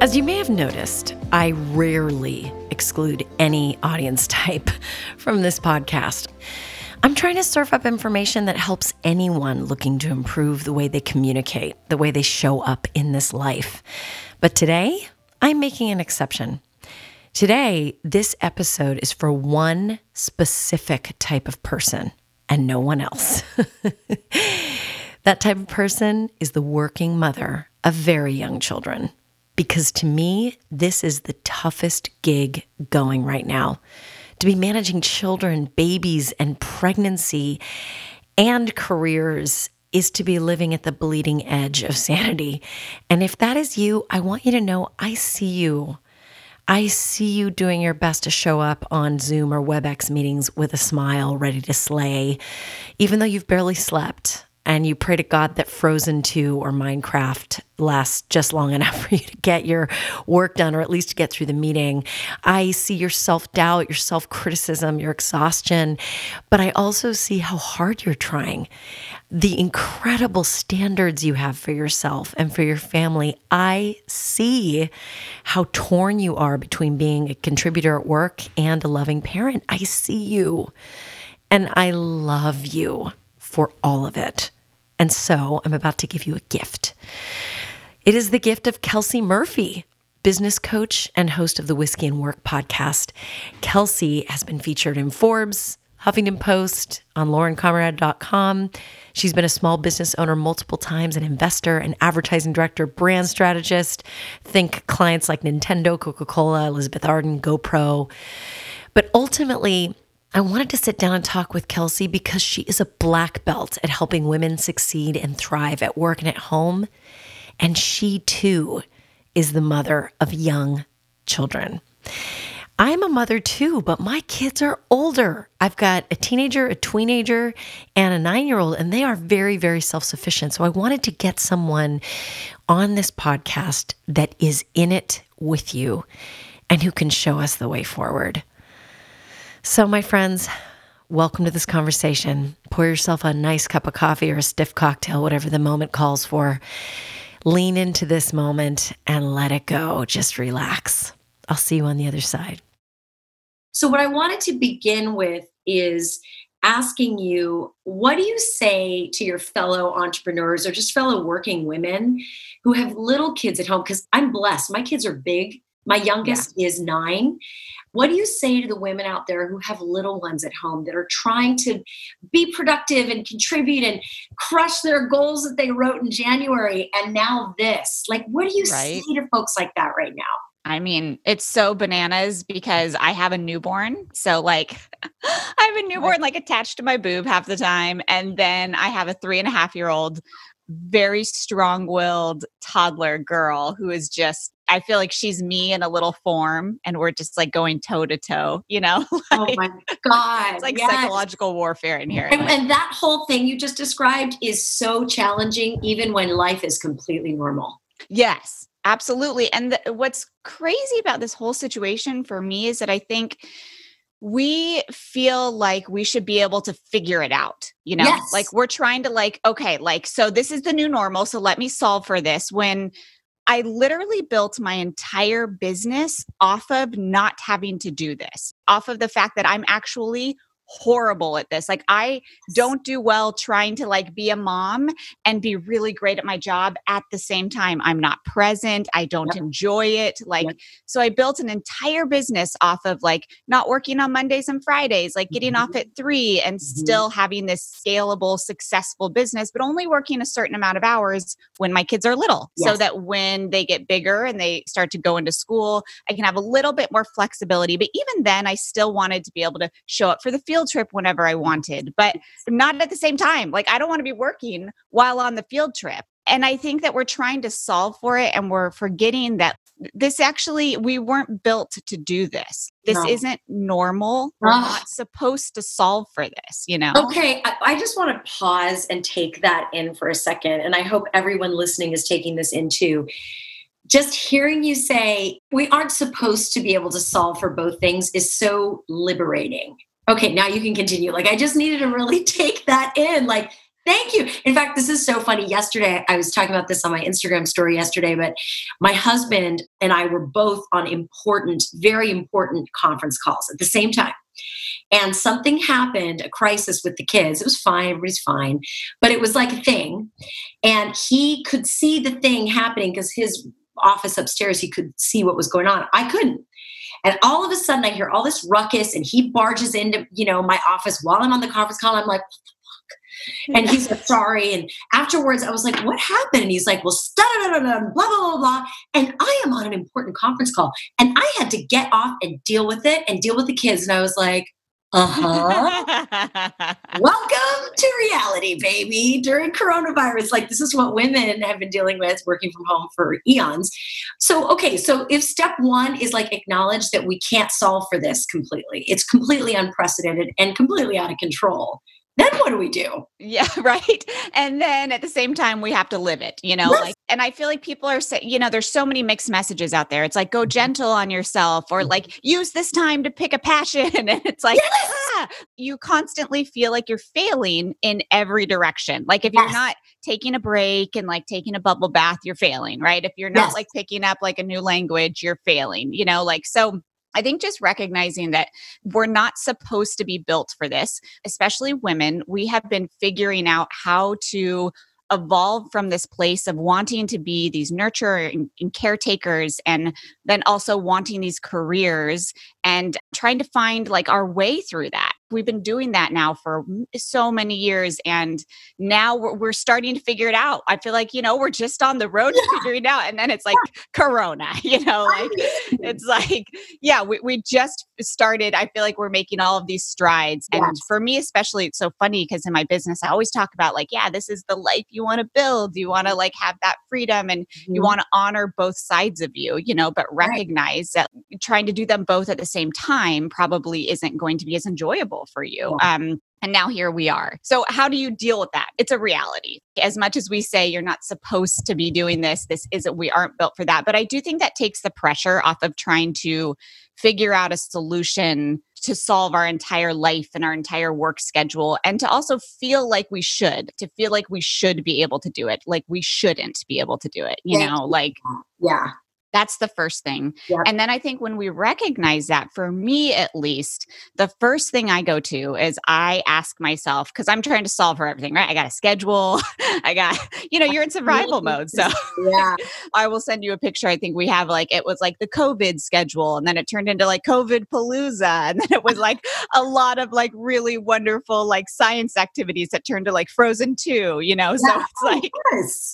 As you may have noticed, I rarely exclude any audience type from this podcast. I'm trying to serve up information that helps anyone looking to improve the way they communicate, the way they show up in this life. But today, I'm making an exception. Today, this episode is for one specific type of person and no one else. that type of person is the working mother of very young children because to me, this is the toughest gig going right now. To be managing children, babies, and pregnancy and careers is to be living at the bleeding edge of sanity. And if that is you, I want you to know I see you. I see you doing your best to show up on Zoom or WebEx meetings with a smile, ready to slay, even though you've barely slept and you pray to God that Frozen 2 or Minecraft lasts just long enough for you to get your work done or at least to get through the meeting. I see your self doubt, your self criticism, your exhaustion, but I also see how hard you're trying. The incredible standards you have for yourself and for your family. I see how torn you are between being a contributor at work and a loving parent. I see you and I love you for all of it. And so I'm about to give you a gift. It is the gift of Kelsey Murphy, business coach and host of the Whiskey and Work podcast. Kelsey has been featured in Forbes, Huffington Post, on laurenconrad.com. She's been a small business owner multiple times, an investor, an advertising director, brand strategist. Think clients like Nintendo, Coca Cola, Elizabeth Arden, GoPro. But ultimately, I wanted to sit down and talk with Kelsey because she is a black belt at helping women succeed and thrive at work and at home. And she too is the mother of young children. I'm a mother too, but my kids are older. I've got a teenager, a teenager, and a nine year old, and they are very, very self sufficient. So I wanted to get someone on this podcast that is in it with you and who can show us the way forward. So, my friends, welcome to this conversation. Pour yourself a nice cup of coffee or a stiff cocktail, whatever the moment calls for. Lean into this moment and let it go. Just relax. I'll see you on the other side. So, what I wanted to begin with is asking you what do you say to your fellow entrepreneurs or just fellow working women who have little kids at home? Because I'm blessed, my kids are big. My youngest yeah. is nine. What do you say to the women out there who have little ones at home that are trying to be productive and contribute and crush their goals that they wrote in January and now this? Like, what do you right. say to folks like that right now? I mean, it's so bananas because I have a newborn. So, like, I have a newborn like attached to my boob half the time. And then I have a three and a half year old, very strong willed toddler girl who is just I feel like she's me in a little form and we're just like going toe to toe, you know? Oh like, oh my God. It's like yes. psychological warfare in here. And, and, that whole thing you just described is so challenging, even when life is completely normal. Yes, absolutely. And the, what's crazy about this whole situation for me is that I think we feel like we should be able to figure it out you know yes. like we're trying to like okay like so this is the new normal so let me solve for this when I literally built my entire business off of not having to do this, off of the fact that I'm actually horrible at this. Like I don't do well trying to like be a mom and be really great at my job at the same time. I'm not present. I don't yep. enjoy it. Like yep. so I built an entire business off of like not working on Mondays and Fridays, like getting mm-hmm. off at 3 and mm-hmm. still having this scalable successful business but only working a certain amount of hours when my kids are little yes. so that when they get bigger and they start to go into school, I can have a little bit more flexibility. But even then I still wanted to be able to show up for the field field trip whenever I wanted, but not at the same time. Like I don't want to be working while on the field trip. And I think that we're trying to solve for it and we're forgetting that this actually, we weren't built to do this. This no. isn't normal. We're Ugh. not supposed to solve for this, you know? Okay. I, I just want to pause and take that in for a second. And I hope everyone listening is taking this in too just hearing you say we aren't supposed to be able to solve for both things is so liberating okay, now you can continue. Like, I just needed to really take that in. Like, Thank you. In fact, this is so funny. Yesterday, I was talking about this on my Instagram story yesterday, but my husband and I were both on important, very important conference calls at the same time. And something happened, a crisis with the kids. It was fine, everybody's fine, but it was like a thing. And he could see the thing happening because his office upstairs, he could see what was going on. I couldn't. And all of a sudden, I hear all this ruckus, and he barges into, you know, my office while I'm on the conference call. I'm like, "Fuck!" and he's like, sorry. And afterwards, I was like, what happened? And he's like, well, blah, blah, blah, blah, blah. And I am on an important conference call. And I had to get off and deal with it and deal with the kids. And I was like, uh-huh. Welcome to reality, baby. During coronavirus, like this is what women have been dealing with working from home for eons. So, okay, so if step one is like acknowledge that we can't solve for this completely, it's completely unprecedented and completely out of control then what do we do? Yeah, right. And then at the same time, we have to live it, you know, yes. like, and I feel like people are saying, you know, there's so many mixed messages out there. It's like, go mm-hmm. gentle on yourself or like mm-hmm. use this time to pick a passion. And it's like, yes. ah, you constantly feel like you're failing in every direction. Like if yes. you're not taking a break and like taking a bubble bath, you're failing, right? If you're not like picking up like a new language, you're failing, you know, like, so I think just recognizing that we're not supposed to be built for this, especially women. We have been figuring out how to evolve from this place of wanting to be these nurturer and, mm, and, caretakers and then also wanting these careers and trying to find like our way through that we've been doing that now for so many years and now we're, we're, starting to figure it out i feel like you know we're just on the road yeah. to figuring it out and then it's like corona you know like it's like yeah we, we just started i feel like we're making all of these strides and for me especially it's so funny because in my business i always talk about like yeah this is the life you want to build you want to like have that freedom and mm-hmm. you want to honor both sides of you you know but recognize right. that trying to do them both at the same time probably isn't going to be as enjoyable for you. Um, and now here we are. So, how do you deal with that? It's a reality. As much as we say you're not supposed to be doing this, this isn't, we aren't built for that. But I do think that takes the pressure off of trying to figure out a solution to solve our entire life and our entire work schedule and to also feel like we should, to feel like we should be able to do it, like we shouldn't be able to do it, you know, like. Yeah. That's the first thing. Yep. And then I think when we recognize that, for me at least, the first thing I go to is I ask myself, because I'm trying to solve for everything, right? I got a schedule. I got, you know, you're in survival mode. So yeah. I will send you a picture. I think we have like, it was like the COVID schedule, and then it turned into like COVID Palooza. And then it was like a lot of like really wonderful like science activities that turned to like Frozen 2, you know? Yeah. So it's oh, like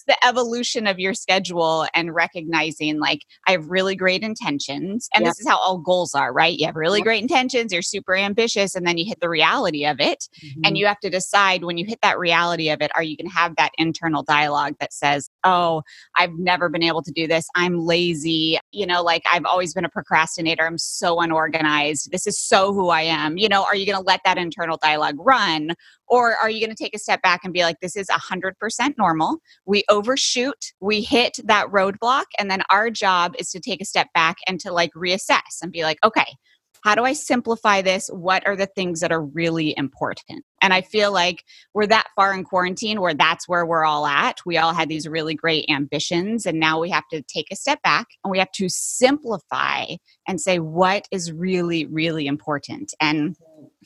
the evolution of your schedule and recognizing like, I have really great intentions. And yep. this is how all goals are, right? You have really yep. great intentions, you're super ambitious, and then you hit the reality of it. Mm-hmm. And you have to decide when you hit that reality of it, are you going to have that internal dialogue that says, oh, I've never been able to do this. I'm lazy. You know, like I've always been a procrastinator. I'm so unorganized. This is so who I am. You know, are you going to let that internal dialogue run? Or are you going to take a step back and be like, this is 100% normal? We overshoot, we hit that roadblock, and then our job is to take a step back and to like reassess and be like, okay, how do I simplify this? What are the things that are really important? And I feel like we're that far in quarantine where that's where we're all at. We all had these really great ambitions, and now we have to take a step back and we have to simplify and say what is really, really important. And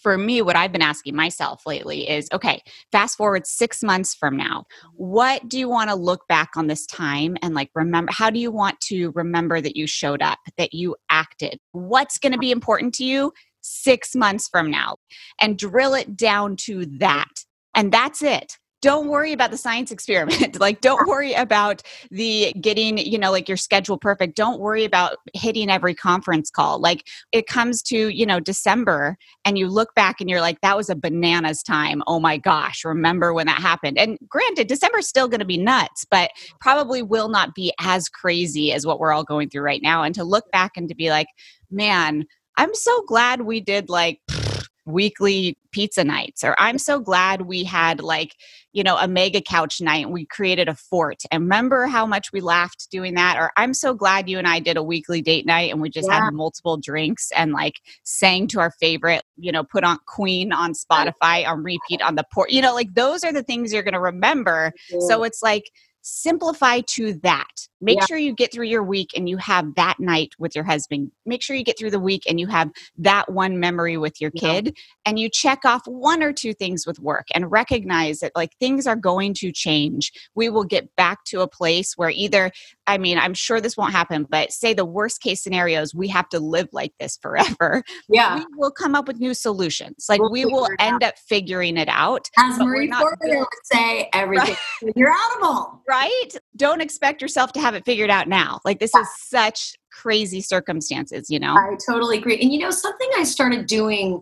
for me, what I've been asking myself lately is okay, fast forward six months from now, mm-hmm. what do you want to look back on this time and like remember? How do you want to remember that you showed up, that you acted? What's going to be important to you six months from now? And drill it down to that. And that's it don't worry about the science experiment. Like don't worry about the getting you know like your schedule perfect. Don't worry about hitting every conference call. Like it comes to you know december and you look back and you're like that was a bananas time. Oh my gosh remember when that happened? And granted december's still going to be nuts but probably will not be as crazy as what we're all going through right now. And to look back and to be like man i'm so glad we did like weekly pizza nights or i'm so glad we had like you know a mega couch night we created a fort and remember how much we laughed doing that? Or i'm so glad you and i did a weekly date night and we just yeah. had multiple drinks and like sang to our favorite you know put on queen on spotify on repeat on the port you know like those are the things you're going to remember so it's like simplify to that. Make yeah. sure you get through your week and you have that night with your husband. Make sure you get through the week and you have that one memory with your kid yeah. and you check off one or two things with work and recognize that like things are going to change. We will get back to a place where either I mean, I'm sure this won't happen, but say the worst case scenarios, we have to live like this forever. Yeah. We will come up with new solutions. Like we'll we will end out. up figuring it out. As Marie Forleo would say, everything right? you're outable. Right? Don't expect yourself to have it figured out now. Like this yeah. is such crazy circumstances, you know? I totally agree. And you know, something I started doing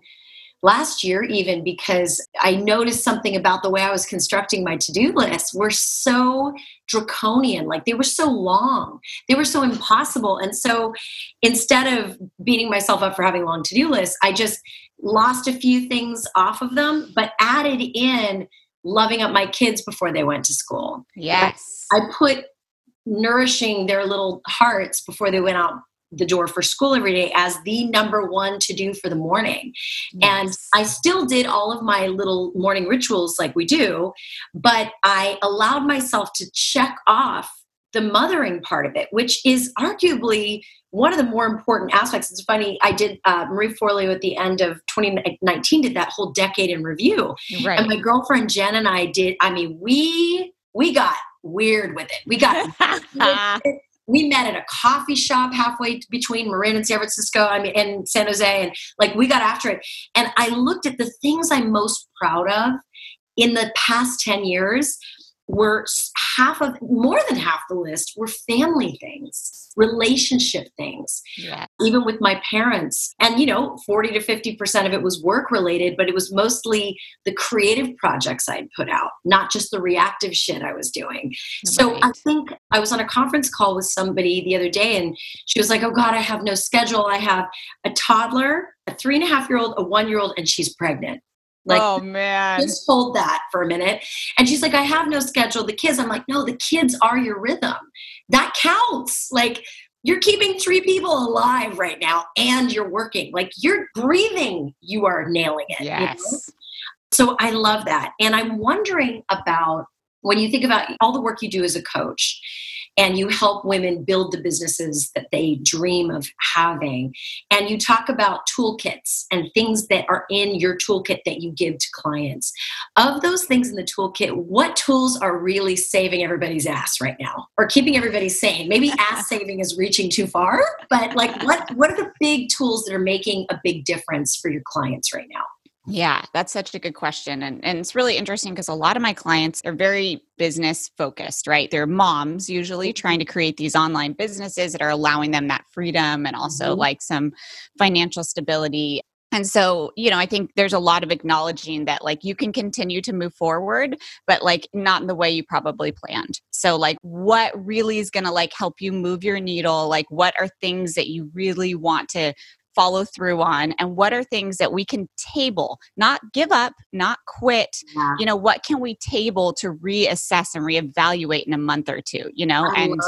last year even because I noticed something about the way I was constructing my to-do lists were so draconian like they were so long they were so impossible. And so instead of beating myself up for having long to-do lists I just lost a few things off of them but added in loving up my kids before they went to school. Yes. I, I put nourishing their little hearts before they went out the door for school every day as the number one to do for the morning. Yes. And I still did all of my little morning rituals like we do, but I allowed myself to check off the mothering part of it, which is arguably one of the more important aspects. It's funny, I did uh, Marie Forleo at the end of 2019 did that whole decade in review. Right. And my girlfriend Jen and I did, I mean, we we got weird with it. We got we met at a coffee shop halfway between Marin and San Francisco, I mean, and San Jose, and like we got after it. And I looked at the things I'm most proud of in the past 10 years were half of more than half the list were family things relationship things yeah. even with my parents and you know 40 to 50% of it was work related but it was mostly the creative projects i'd put out not just the reactive shit i was doing right. so i think i was on a conference call with somebody the other day and she was like oh god i have no schedule i have a toddler a three and a half year old a one year old and she's pregnant like, oh man, just hold that for a minute. And she's like, I have no schedule. The kids, I'm like, no, the kids are your rhythm. That counts. Like, you're keeping three people alive right now and you're working. Like, you're breathing, you are nailing it. Yes. You know? So I love that. And I'm wondering about when you think about all the work you do as a coach and you help women build the businesses that they dream of having. And you talk about toolkits and things that are in your toolkit that you give to clients. Of those things in the toolkit, what tools are really saving everybody's ass right now or keeping everybody sane? Maybe ass saving is reaching too far, but like what what are the big tools that are making a big difference for your clients right now? Yeah, that's such a good question. And, and it's really interesting because a lot of my clients are very business focused, right? They're moms usually mm-hmm. trying to create these online businesses that are allowing them that freedom and also mm-hmm. like some financial stability. And so, you know, I think there's a lot of acknowledging that like you can continue to move forward, but like not in the way you probably planned. So, like, what really is going to like help you move your needle? Like, what are things that you really want to follow through on and what are things that we can table not give up not quit yeah. you know what can we table to reassess and reevaluate in a month or two you know I and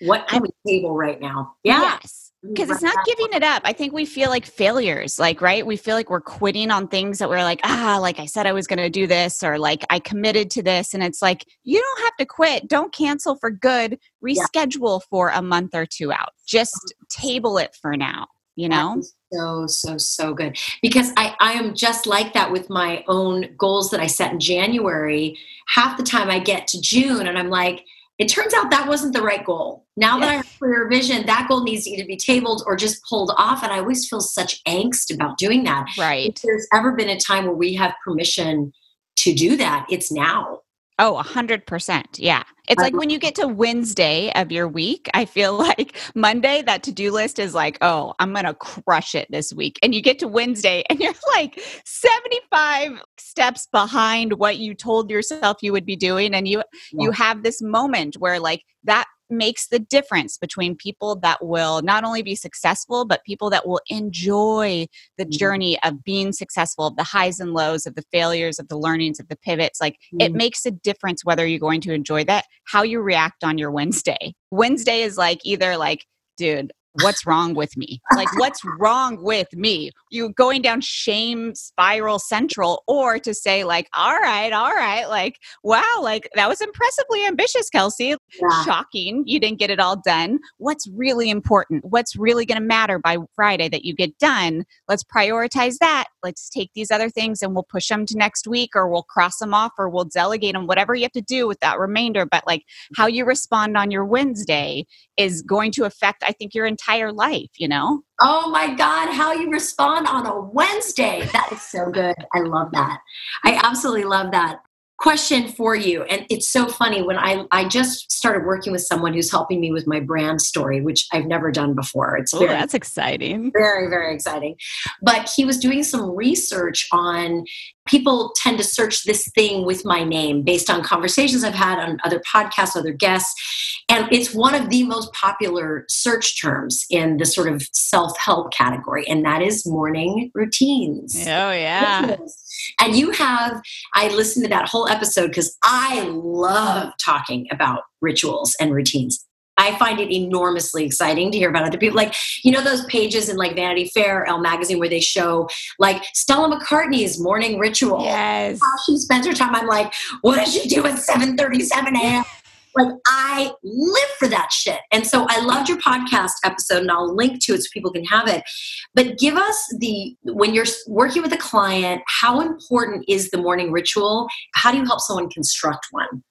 what can we table right now yeah. yes because it's not giving it up. I think we feel like failures, like, right? We feel like we're quitting on things that we're like, ah, like I said I was going to do this, or like I committed to this. And it's like, you don't have to quit. Don't cancel for good. Reschedule yeah. for a month or two out. Just table it for now you know? so so so good. Because i i am just like that with my own goals that i set in january. Half the time i get to june and i'm like it turns out that wasn't the right goal. Now that i have clear vision that goal needs to either be tabled or just pulled off and i always feel such angst about doing that. Right. If there's ever been a time where we have permission to do that it's now Oh, a hundred percent. Yeah. It's like when you get to Wednesday of your week, I feel like Monday, that to do list is like, oh, I'm going to crush it this week. And you get to Wednesday and you're like 75 steps behind what you told yourself you would be doing. And you, yeah. you have this moment where like that makes the difference between people that will not only be successful, but people that will enjoy the mm-hmm. journey of being successful, of the highs and lows, of the failures, of the learnings, of the pivots. Like mm-hmm. it makes a difference whether you're going to enjoy that, how you react on your Wednesday. Wednesday is like either like, dude, what's wrong with me? Like, what's wrong with me? You going down shame spiral central, or to say, like, all right, all right, like, wow, like that was impressively ambitious, Kelsey. Yeah. Shocking. You didn't get it all done. What's really important? What's really going to matter by Friday that you get done? Let's prioritize that. Let's take these other things and we'll push them to next week, or we'll cross them off, or we'll delegate them, whatever you have to do with that remainder. But like, how you respond on your Wednesday is going to affect, I think, your entire life, you know? Oh my God, how you respond on a Wednesday. That is so good. I love that. I absolutely love that question for you. And it's so funny when i i just started working with someone who's helping me with my brand story which i've never done before. It's very, that's exciting. Very very exciting. But he was doing some research on people tend to search this thing with my name based on conversations i've had on other podcasts other guests. And it's one of the most popular search terms in the sort of self-help category and that is morning routines. Oh yeah. And you have, I listened to that whole episode because I love talking about rituals and routines. I find it enormously exciting to hear about other people. Like, you know, those pages in like Vanity Fair, Elle magazine, where they show like Stella McCartney's morning ritual. Yes. How she spends her time. I'm like, what does she do at 7 37 a.m.? Like I live for that shit. And so I loved your podcast episode and I'll link to it so people can have it. But give us the when you're working with a client, how important is the morning ritual? How do you help someone construct one?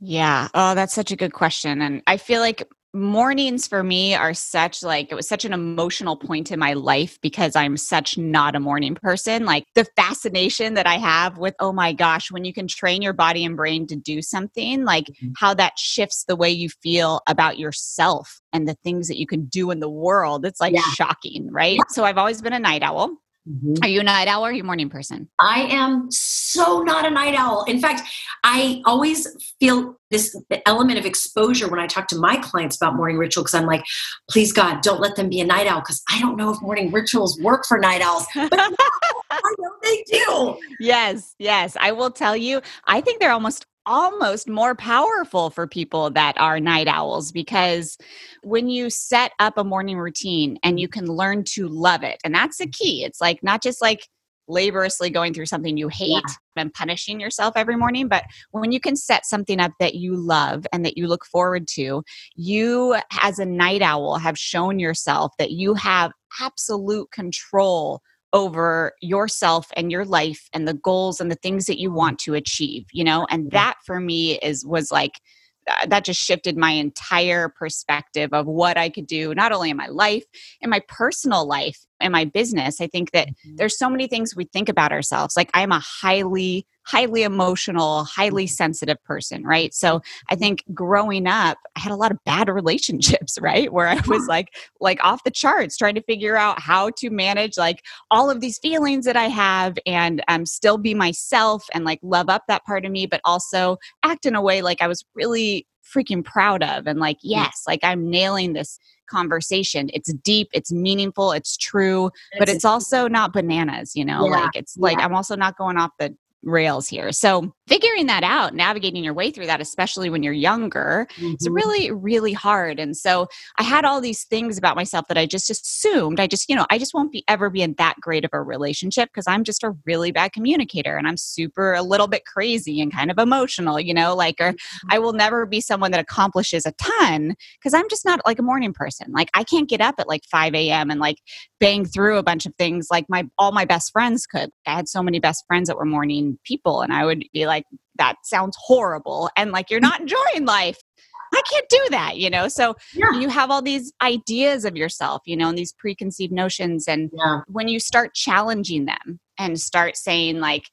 Yeah. Oh, that's such a good question. And I feel like mornings for me are such like it was such an emotional point in my life because I'm such not a morning person. Like the fascination that I have with oh my gosh, when you can train your body and brain to do something, like mm-hmm. how that shifts the way you feel about yourself and the things that you can do in the world. It's like yeah. shocking, right? Yeah. So I've always been a night owl. Mm-hmm. Are you a night owl or are you a morning person? I am so not a night owl. In fact, I always feel this element of exposure when I talk to my clients about morning ritual because I'm like, please God, don't let them be a night owl because I don't know if morning rituals work for night owls. But I know they do. Yes, yes. I will tell you, I think they're almost almost more powerful for people that are night owls because when you set up a morning routine and you mm-hmm. can learn to love it, and that's the key. It's like not just like laboriously going through something you hate yeah. and punishing yourself every morning, but when you can set something up that you love and that you look forward to, you as a night owl have shown yourself that you have absolute control over yourself and your life and the goals and the things that you mm. want to achieve you know and that for me is was like that just shifted my entire perspective of what I could do, not only in my life, in my personal life, in my business. I think that mm-hmm. there's so many things we think about ourselves. Like I'm a highly, highly emotional, highly mm-hmm. sensitive person, right? So I think growing up, I had a lot of bad relationships, right? Where I was like, like off the charts, trying to figure out how to manage like all of these feelings that I have and um, still be myself and like love up that part of me, but also act in a way like I was really freaking proud of and like mm. yes like i'm nailing this conversation it's deep it's meaningful it's true but it's also not bananas you know yeah. like it's like yeah. i'm also not going off the rails here. So, figuring that out, navigating your way through that, especially when you're younger, mm-hmm. is really, really hard. And so, I had all these things about myself that I just assumed I just, you know, I just won't be ever be in that great of a relationship because I'm just a really bad communicator and I'm super a little bit crazy and kind of emotional, you know, like, or mm-hmm. I will never be someone that accomplishes a ton because I'm just not like a morning person. Like, I can't get up at like 5 a.m. and like bang through a bunch of things like my all my best friends could. I had so many best friends that were morning people and I would be like that sounds horrible and like you're not enjoying life. I can't do that, you know. So yeah. you have all these ideas of yourself, you know, and these preconceived notions and yeah. when you start challenging them and start saying like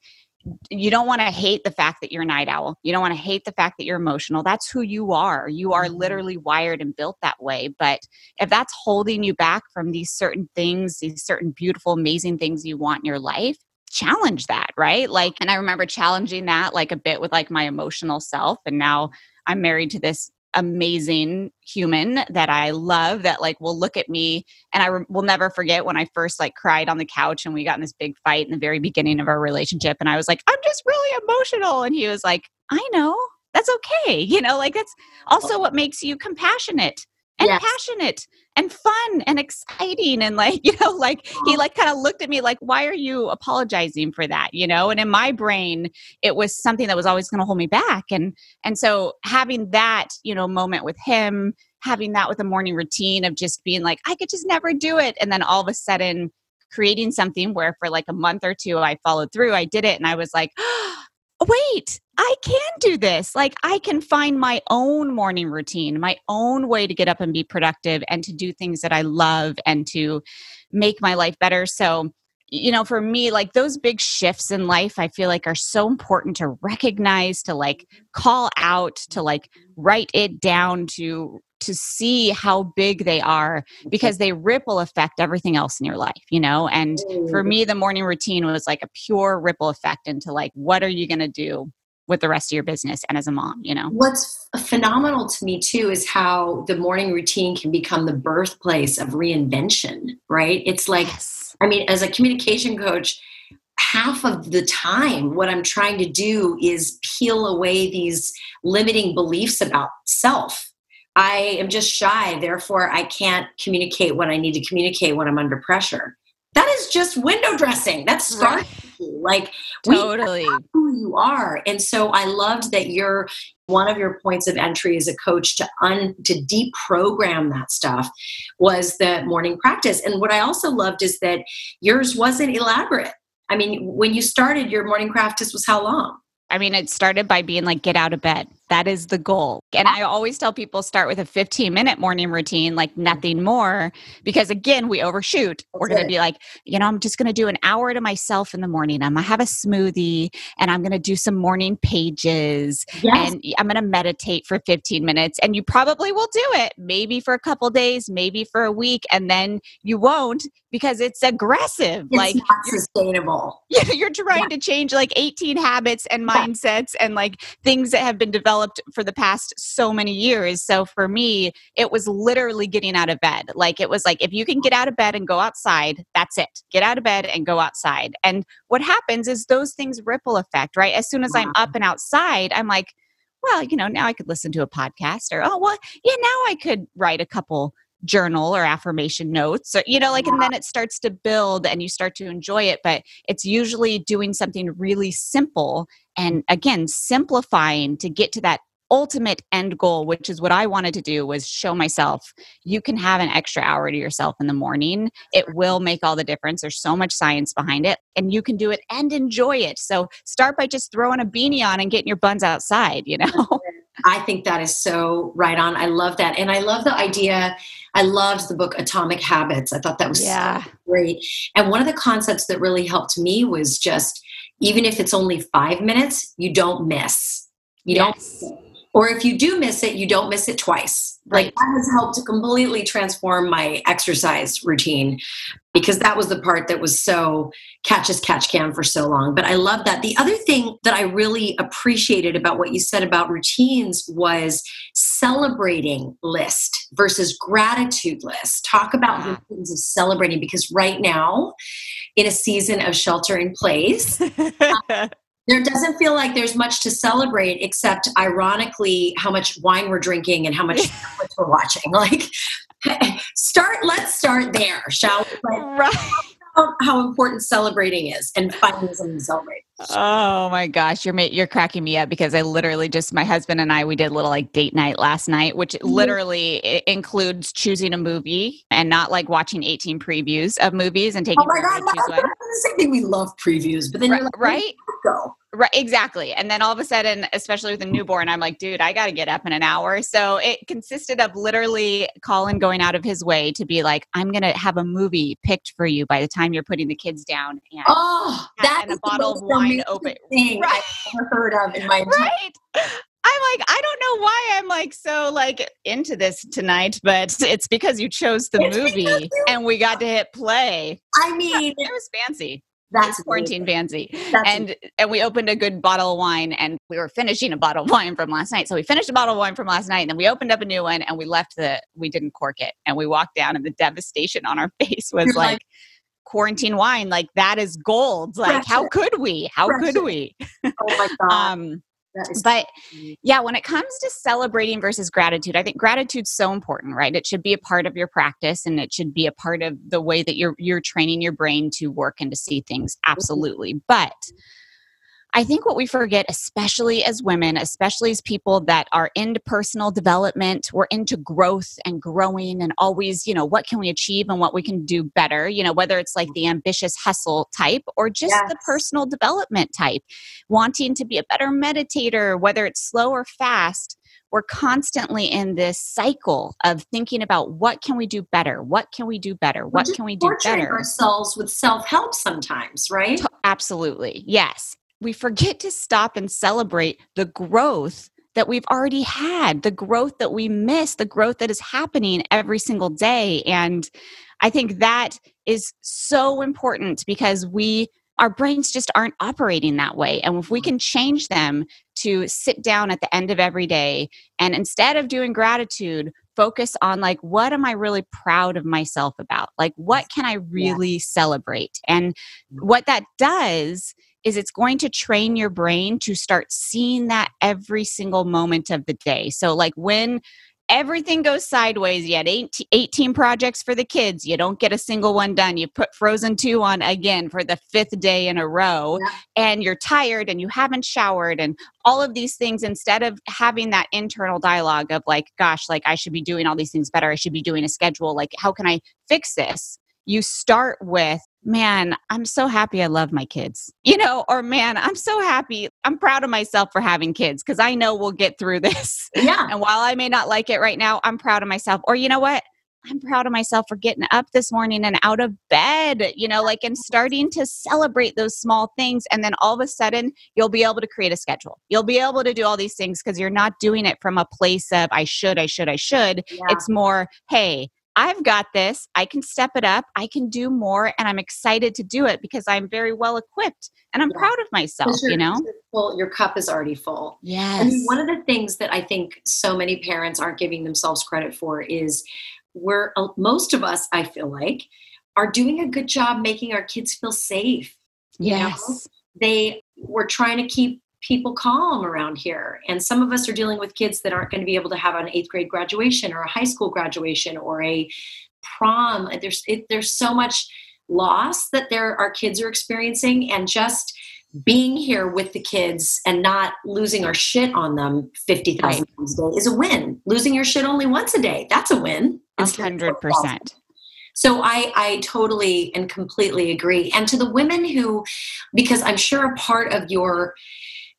you don't want to hate the fact that you're a night owl. You don't want to hate the fact that you're emotional. That's who you are. You are mm-hmm. literally wired and built that way. But if that's holding you back from these certain things, these certain beautiful, amazing things you want in your life, challenge that, right? Like, and I remember challenging that like a bit with like my emotional self. And now I'm married to this amazing human that I love that like will look at me and I re- will never forget when I first like cried on the couch and we got in this big fight in the very beginning of our relationship and I was like I'm just really emotional and he was like I know that's okay you know like that's also what makes you compassionate and yes. passionate and fun and exciting and like you know like he like kind of looked at me like why are you apologizing for that? You know and in my brain it was something that was always going to hold me back and and so having that you know moment with him having that with a morning routine of just being like i could just never do it and then all of a sudden creating something where for like a month or two i followed through i did it and i was like oh, wait, I can do this. Like, I can find my own morning routine, my own way to get up and be productive and to do things that I love and to make my life better. So, you know, for me, like those big shifts in life, I feel like are so important to recognize, to like call out, to like write it down, to to see how big they are mm-hmm. because they ripple affect everything else in your life, you know? And mm. for me, the morning routine was like a pure ripple effect into like, what are you going to do with the rest of your business and as a mom, you know? What's phenomenal to me too is how the morning routine can become the birthplace of reinvention, right? It's like, yes. I mean, as a communication coach, half of the time what i'm trying to do is peel away these limiting beliefs about self I am just shy, therefore I can't communicate what I need to communicate when I'm under pressure. That is just window dressing. That's starting right. like totally who you are. And so I loved that you're one of your points of entry as a coach to un to deprogram that stuff was the morning practice. And what I also loved is that yours wasn't elaborate. I mean, when you started your morning practice was how long? I mean, it started by being like, get out of bed. That is the goal. And I always tell people start with a 15 minute morning routine, like nothing more, because again, we overshoot. We're going to be like, you know, I'm just going to do an hour to myself in the morning. I'm going to have a smoothie and I'm going to do some morning pages yes. and I'm going to meditate for 15 minutes. And you probably will do it, maybe for a couple days, maybe for a week, and then you won't because it's aggressive. It's like not sustainable. You're trying yeah. to change like 18 habits and mindsets and like things that have been developed developed for the past so many years. So for me, it was literally getting out of bed. Like it was like, if you can get out of bed and go outside, that's it. Get out of bed and go outside. And what happens is those things ripple effect, right? As soon as I'm up mm-hmm. and outside, I'm like, well, you know, now I could listen to a podcast or, oh, well, yeah, now I could write a couple journal or affirmation notes or you know like and then it starts to build and you start to enjoy it but it's usually doing something really simple and again simplifying to get to that ultimate end goal which is what i wanted to do was show myself you can have an extra hour to yourself in the morning. It will make all the difference. There's so much science behind it and you can do it and enjoy it. So start by just throwing a beanie on and getting your buns outside you know? I think that is so right on. I love that. And i love the idea i loved the book atomic habits i thought that was yeah. so great and one of the concepts that really helped me was just even if it's only five minutes, you don't miss. You yes. don't, or if you do miss it, you don't miss it twice. Right. Like that has helped to completely transform my exercise routine because that was the part that was so catch as catch can for so long. But I love that. The other thing that I really appreciated about what you said about routines was celebrating list versus gratitude list. Talk about yeah. the importance of celebrating because right now, in a season of shelter in place, there doesn't feel like there's much to celebrate except ironically how much wine we're drinking and how much we're watching. Like start let's start there shall we? Like, right. how important celebrating is and finding something to celebrate. Oh my gosh, you're you're cracking me up because I literally just my husband and I we did a little like date night last night, which mm-hmm. literally includes choosing a movie and not like watching 18 previews of movies and taking. Oh my god, no, same thing. We love previews, but then right, like, right? go. Right, exactly. And then all of a sudden, especially with a newborn, I'm like, dude, I got to get up in an hour. So it consisted of literally Colin going out of his way to be like, I'm going to have a movie picked for you by the time you're putting the kids down. And, oh, that and a bottle of wine open. Thing right. I've ever heard of in my right. I'm like, I don't know why I'm like so like into this tonight, but it's because you chose the it's movie and we got to hit play. I mean, it was fancy That's quarantine fancy. and and we opened a good bottle of wine and we were finishing a bottle of wine from last night. So we finished a bottle of wine from last night and then we opened up a new one and we left the we didn't cork it. And we walked down and the devastation on our face was like, like quarantine wine. Like that is gold. Like how could we? How could we? Oh my god. um but yeah, when it comes to celebrating versus gratitude, I think gratitude's so important, right? It should be a part of your practice and it should be a part of the way that you're you're training your brain to work and to see things. Mm-hmm. Absolutely. But I think what we forget, especially as women, especially as people that are into personal development, we're into growth and growing and always, you know, what can we achieve and what we can do better, you know, whether it's like the ambitious hustle type or just yes. the personal development type, wanting to be a better meditator, whether it's slow or fast we're constantly in this cycle of thinking about what can we do better what can we do better what can we do better. ourselves with self-help sometimes right? Absolutely yes we forget to stop and celebrate the growth that we've already had, the growth that we miss, the growth that is happening every single day. And I think that is so important because we our brains just aren't operating that way. And if we mm-hmm. can change them to sit down at the end of every day and instead of doing gratitude, focus on like, what am I really proud of myself about? Like, what can I really yeah. celebrate? And mm-hmm. what that does is it's going to train your brain to start seeing that every single moment of the day. So, like when everything goes sideways, you had 18 projects for the kids, you don't get a single one done. You put Frozen 2 on again for the fifth day in a row, yeah. and you're tired and you haven't showered, and all of these things, instead of having that internal dialogue of like, gosh, like I should be doing all these things better, I should be doing a schedule, like, how can I fix this? You start with man, I'm so happy I love my kids, you know, or man, I'm so happy. I'm proud of myself for having kids because I know we'll get through this. Yeah. and while I may not like it right now, I'm proud of myself. Or you know what? I'm proud of myself for getting up this morning and out of bed, you know, like and starting to celebrate those small things. And then all of a sudden, you'll be able to create a schedule. You'll be able to do all these things because you're not doing it from a place of I should, I should, I should. Yeah. It's more, hey, I've got this. I can step it up. I can do more. And I'm excited to do it because I'm very well equipped and I'm yeah. proud of myself, you know? Full, your cup is already full. Yes. And one of the things that I think so many parents aren't giving themselves credit for is we're, uh, most of us, I feel like, are doing a good job making our kids feel safe. Yes. You know? They, we're trying to keep people calm around here. And some of us are dealing with kids that aren't going to be able to have an eighth grade graduation or a high school graduation or a prom. There's it, there's so much loss that there our kids are experiencing, and just being here with the kids and not losing our shit on them 50,000 right. times a day is a win. Losing your shit only once a day, that's a win. Hundred percent. So I, I totally and completely agree. And to the women who, because I'm sure a part of your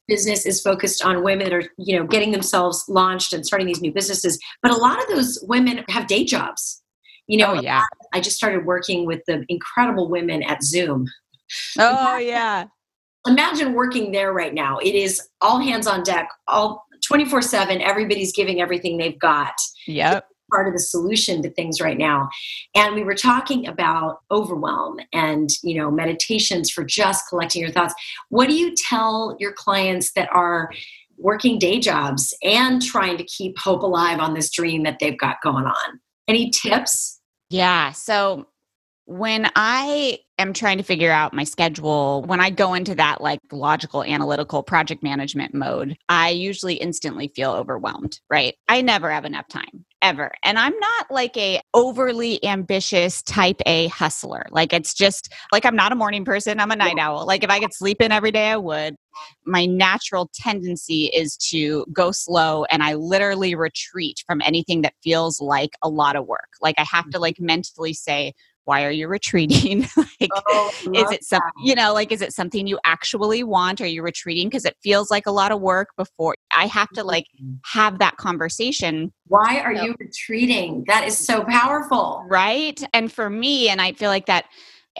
business is focused on women that are you know getting themselves launched and starting these new businesses. But a lot of those women have day jobs. You know oh, yeah. I just started working with the incredible women at zoom. Oh yeah. imagine working there right now. It is all hands on deck all 24 7 everybody's giving everything they've got. Yep part of the solution to things right now. And we were talking about overwhelm and you know meditations for just collecting your thoughts. What do you tell your clients that are working day jobs and trying to keep hope alive on this dream that they've got going on? Any tips? Yeah so when I am trying to figure out my schedule, when I go into that like logical, analytical project management mode, I usually instantly feel overwhelmed, right? I never have enough time ever. And I'm not like a overly ambitious type A hustler. Like it's just like I'm not a morning person, I'm a night owl. Like if I could sleep in every day I would. My natural tendency is to go slow and I literally retreat from anything that feels like a lot of work. Like I have to mm-hmm. like mentally say why are you retreating? Like oh, is it something you know like is it something you actually want? Are you retreating? Because it feels like a lot of work before i have to like mm-hmm. have that conversation. Why are so, you retreating? That is so powerful. Right? And for me and i feel like that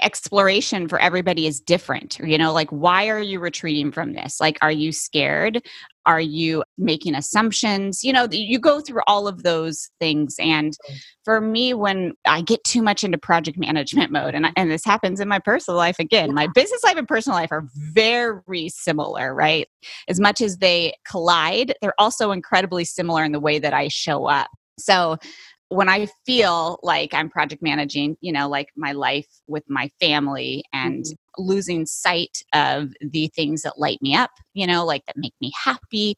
exploration for everybody is different. You know, like, why are you retreating from this? Like, are you scared? Are you making assumptions? You know, you go through all of those things. And for me, when I get too much into project management mode, and, and this happens in my personal life again, my business life and personal life are very similar, right? As much as they collide, they're also incredibly similar in the way that I show up. So when I feel like I'm project managing, you know, like my life with my family and mm-hmm. losing sight of the things that light me up, you know, like that make me happy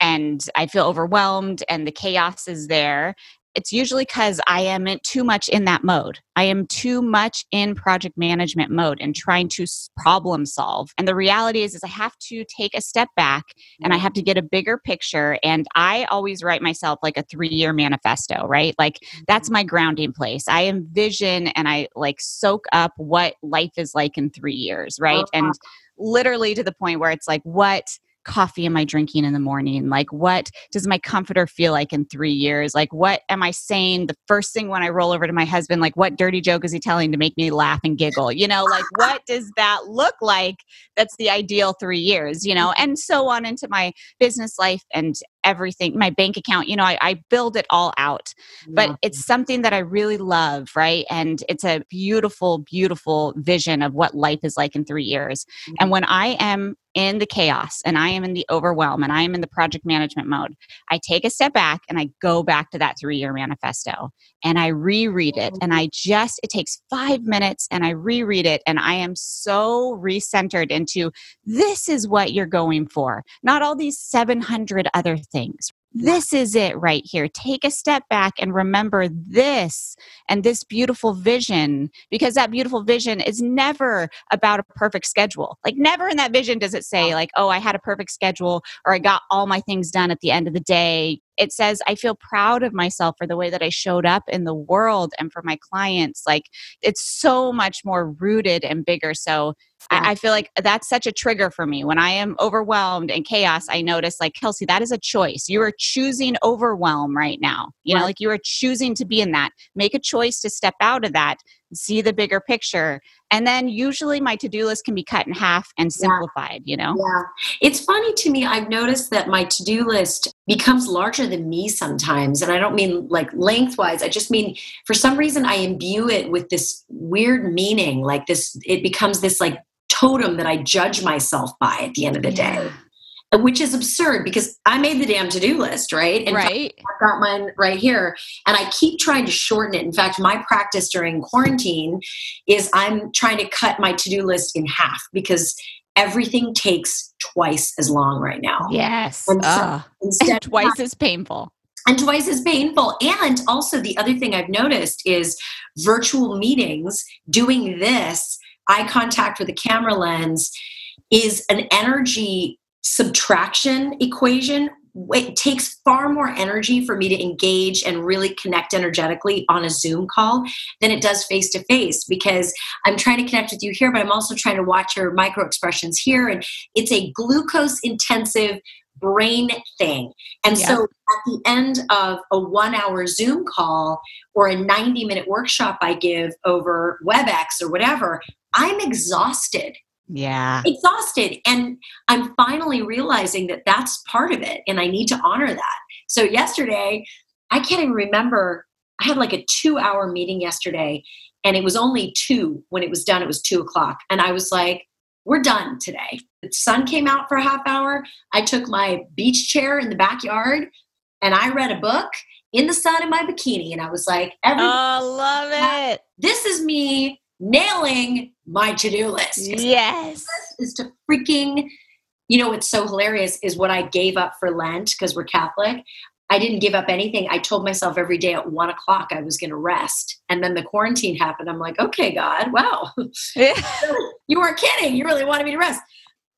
and I feel overwhelmed and the chaos is there it's usually because I am in too much in that mode. I am too much in project management mode and trying to problem solve. And the reality is, is I have to take a step back and I have to get a bigger picture. And I always write myself like a three year manifesto, right? Like that's mm-hmm. my grounding place. I envision and I like soak up what life is like in three years, right? Uh-huh. And literally to the point where it's like, what coffee am I drinking in the morning? Like, what does my comforter feel like in three years? Like, what am I saying the first thing when I roll over to my husband? Like, what dirty joke is he telling to make me laugh and giggle? You know, like, what does that look like? That's the ideal three years, you know, and so on into my business life and everything, my bank account, you know, I, I build it all out. But yeah. it's something that I really love, right? And it's a beautiful, beautiful vision of what life is like in three years. Mm-hmm. And when I am in the chaos and I am in the overwhelm and I am in the project management mode, I take a step back and I go back to that three year manifesto and I reread it. And I just, it takes five minutes and I reread it. And I am so recentered into this is what you're going for, not all these 700 other things. This is it right here. Take a step back and remember this and this beautiful vision because that beautiful vision is never about a perfect schedule. Like, never in that vision does it say, like, oh, I had a perfect schedule or I got all my things done at the end of the day it says i feel proud of myself for the way that i showed up in the world and for my clients like it's so much more rooted and bigger so yeah. I, I, feel like that's such a trigger for me when i am overwhelmed and chaos i notice like kelsey that is a choice you are choosing overwhelm right now you right. know like you are choosing to be in that make a choice to step out of that see the bigger picture and then usually my to-do list can be cut in half and simplified yeah. you know yeah it's funny to me i've noticed that my to-do list becomes larger than me sometimes and i don't mean like lengthwise i just mean for some reason i imbue it with this weird meaning like this it becomes this like totem that i judge myself by at the end of the yeah. day which is absurd because I made the damn to do list, right? And right. I've got mine right here. And I keep trying to shorten it. In fact, my practice during quarantine is I'm trying to cut my to do list in half because everything takes twice as long right now. Yes. And so instead twice as painful. And twice as painful. And also, the other thing I've noticed is virtual meetings, doing this, eye contact with a camera lens, is an energy subtraction equation it takes far more energy for me to engage and really connect energetically on a Zoom call than it does face to face because I'm trying to connect with you here, but I'm also trying to watch your micro expressions here. And it's a glucose intensive brain thing. And yeah. so at the end of a one hour Zoom call or a 90 minute workshop I give over WebEx or whatever, I'm exhausted. Yeah. Exhausted. And i'm finally realizing that that's part of it and i need to honor that. So yesterday i can't even remember i had like a two hour meeting yesterday and it was only two. When it was done it was two o'clock. And i was like we're done today. The sun came out for a half hour. I took my beach chair in the backyard and i read a book in the sun in my bikini and i was like oh love it. This is me nailing my to-do list. Yes. Is to freaking, you know, what's so hilarious is what I gave up for Lent because we're Catholic. I didn't give up anything. I told myself every day at one o'clock I was going to rest. And then the quarantine happened. I'm like, okay, God, wow. you weren't kidding. You really wanted me to rest.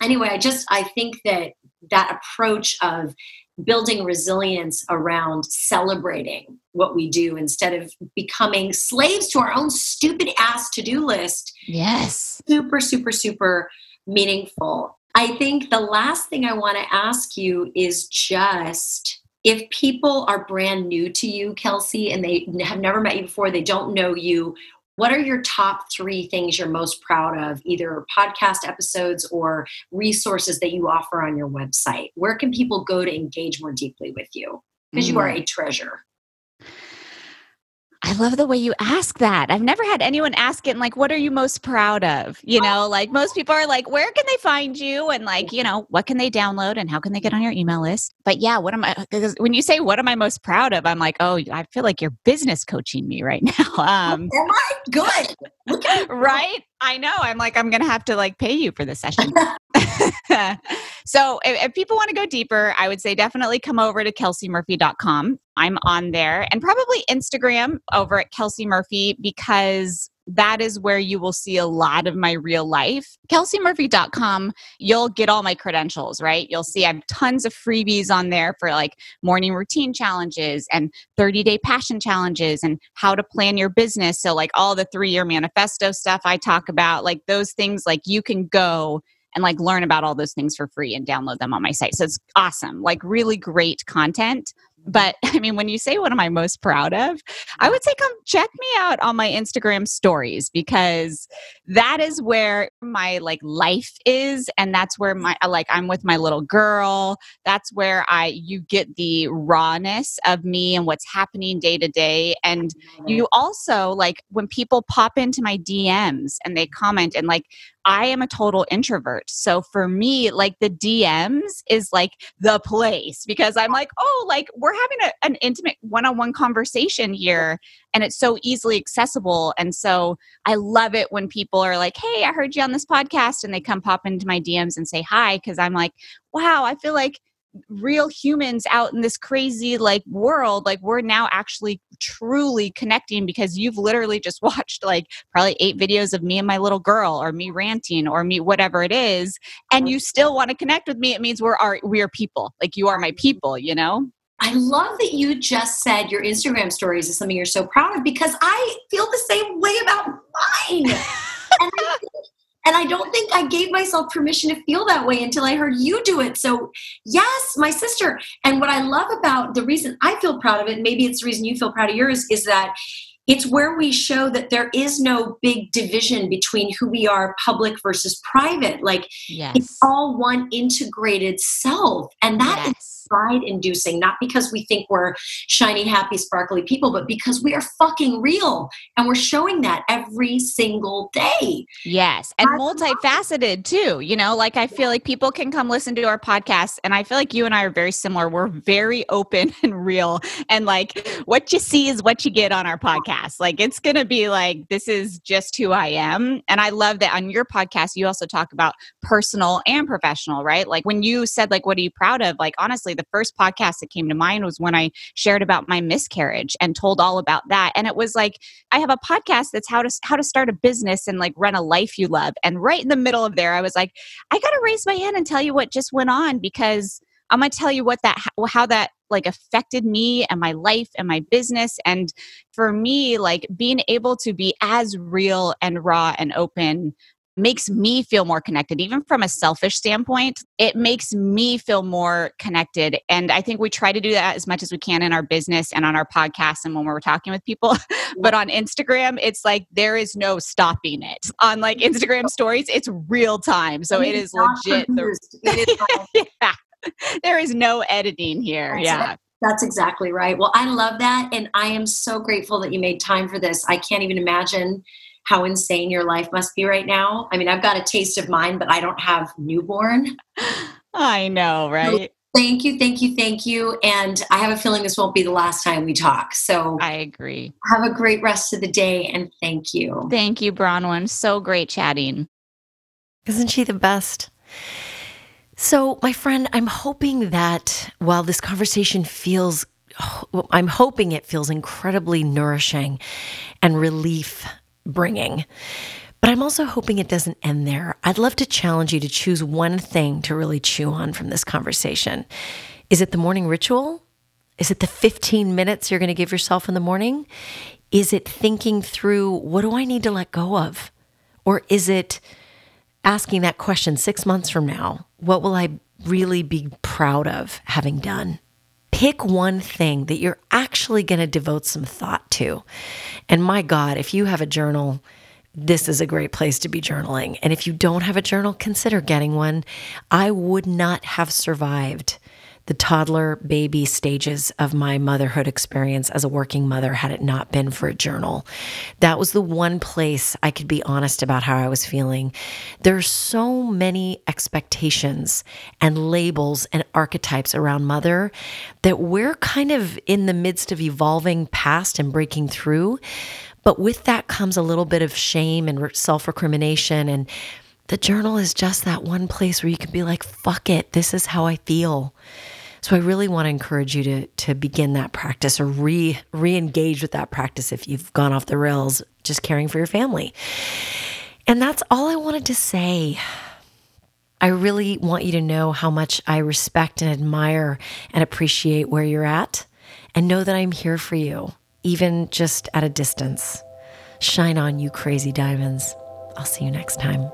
Anyway, I just, I think that that approach of building resilience around celebrating what we do instead of becoming slaves to our own stupid ass to do list. Yes. Super, super, super meaningful. I think the last thing I want to ask you is just if people are brand new to you, Kelsey, and they have never met you before, they don't know you, what are your top three things you're most proud of, either podcast episodes or resources that you offer on your website? Where can people go to engage more deeply with you? Because mm. you are mm. a treasure. I love the way you ask that. I've never had anyone ask it like, what are you most proud of? You know, like most people are like, where can they find you? And like, you know, what can they download and how can they get on your email list? But yeah, what am I, because when you say, what am I most proud of? I'm like, oh, I feel like you're business coaching me right now. Um, am I good? right? I know. I'm like, I'm going to have to like pay you for this session. so if, if, people want to go deeper, I would say definitely come over to kelseymurphy.com. I'm on there and probably Instagram over at Kelsey Murphy because that is where you will see a lot of my real life. KelseyMurphy.com, you'll get all my credentials, right? You'll see I have tons of freebies on there for like morning routine challenges and 30 day passion challenges and how to plan your business. So, like all the three year manifesto stuff I talk about, like those things, like you can go and like learn about all those things for free and download them on my site. So it's awesome, like really great content. But I mean, when you say what am I most proud of, I would say come check me out on my Instagram stories because that is where my like life is. And that's where my uh, like I'm with my little girl. That's where I you get the rawness of me and what's happening day to day. And you also like when people pop into my DMs and they comment and like I am a total introvert. So for me, like the DMs is like the place because I'm like, oh, like we're having a, an intimate one on one conversation here and it's so easily accessible. And so I love it when people are like, hey, I heard you on this podcast and they come pop into my DMs and say hi because I'm like, wow, I feel like real humans out in this crazy like world like we're now actually truly connecting because you've literally just watched like probably eight videos of me and my little girl or me ranting or me whatever it is and mm-hmm. you still want to connect with me. It means we're our we are people. Like you are my mm-hmm. people you know? I love that you just said your Instagram stories is something you're so proud of because I feel the same way about mine. and I and I don't think I gave myself permission to feel that way until I heard you do it. So, yes, my sister. And what I love about the reason I feel proud of it, maybe it's the reason you feel proud of yours, is that it's where we show that there is no big division between who we are public versus private like yes. it's all one integrated self and that yes. is pride inducing not because we think we're shiny happy sparkly people but because we are fucking real and we're showing that every single day yes and I multifaceted too you know like i feel like people can come listen to our podcast and i feel like you and i are very similar we're very open and real and like what you see is what you get on our podcast. Like it's going to be like, this is just who I am. And I love that on your podcast, you also talk about personal and professional, right? Like when you said, like, what are you proud of? Like, honestly, the first podcast that came to mind was when I shared about my miscarriage and told all about that. And it was like, I have a podcast that's how to, how to start a business and like run a life you love. And right in the middle of there, I was like, I got to raise my hand and tell you what just went on because I'm going to tell you what that how that like affected me and my life and my business and for me like being able to be as real and raw and open makes me feel more connected even from a selfish standpoint it makes me feel more connected and i think we try to do that as much as we can in our business and on our podcast and when we're talking with people but on instagram it's like there is no stopping it on like instagram stories it's real time so it is legit the, yeah there is no editing here. That's yeah. It. That's exactly right. Well, I love that. And I am so grateful that you made time for this. I can't even imagine how insane your life must be right now. I mean, I've got a taste of mine, but I don't have newborn. I know, right? So thank you, thank you, thank you. And I have a feeling this won't be the last time we talk. So I agree. Have a great rest of the day and thank you. Thank you, Bronwyn. So great chatting. Isn't she the best? So, my friend, I'm hoping that while this conversation feels, oh, I'm hoping it feels incredibly nourishing and relief bringing. But I'm also hoping it doesn't end there. I'd love to challenge you to choose one thing to really chew on from this conversation. Is it the morning ritual? Is it the 15 minutes you're going to give yourself in the morning? Is it thinking through what do I need to let go of? Or is it asking that question six months from now what will I really be proud of having done? Pick one thing that you're actually going to devote some thought to. And my God, if you have a journal, this is a great place to be journaling. And if you don't have a journal, consider getting one. I would not have survived the toddler baby stages of my motherhood experience as a working mother had it not been for a journal. That was the one place I could be honest about how I was feeling. There's so many expectations and labels and archetypes around mother that we're kind of in the midst of evolving past and breaking through. But with that comes a little bit of shame and self recrimination and the journal is just that one place where you can be like, fuck it, this is how I feel. So I really want to encourage you to to begin that practice or re re-engage with that practice if you've gone off the rails just caring for your family. And that's all I wanted to say. I really want you to know how much I respect and admire and appreciate where you're at and know that I'm here for you, even just at a distance. Shine on, you crazy diamonds. I'll see you next time.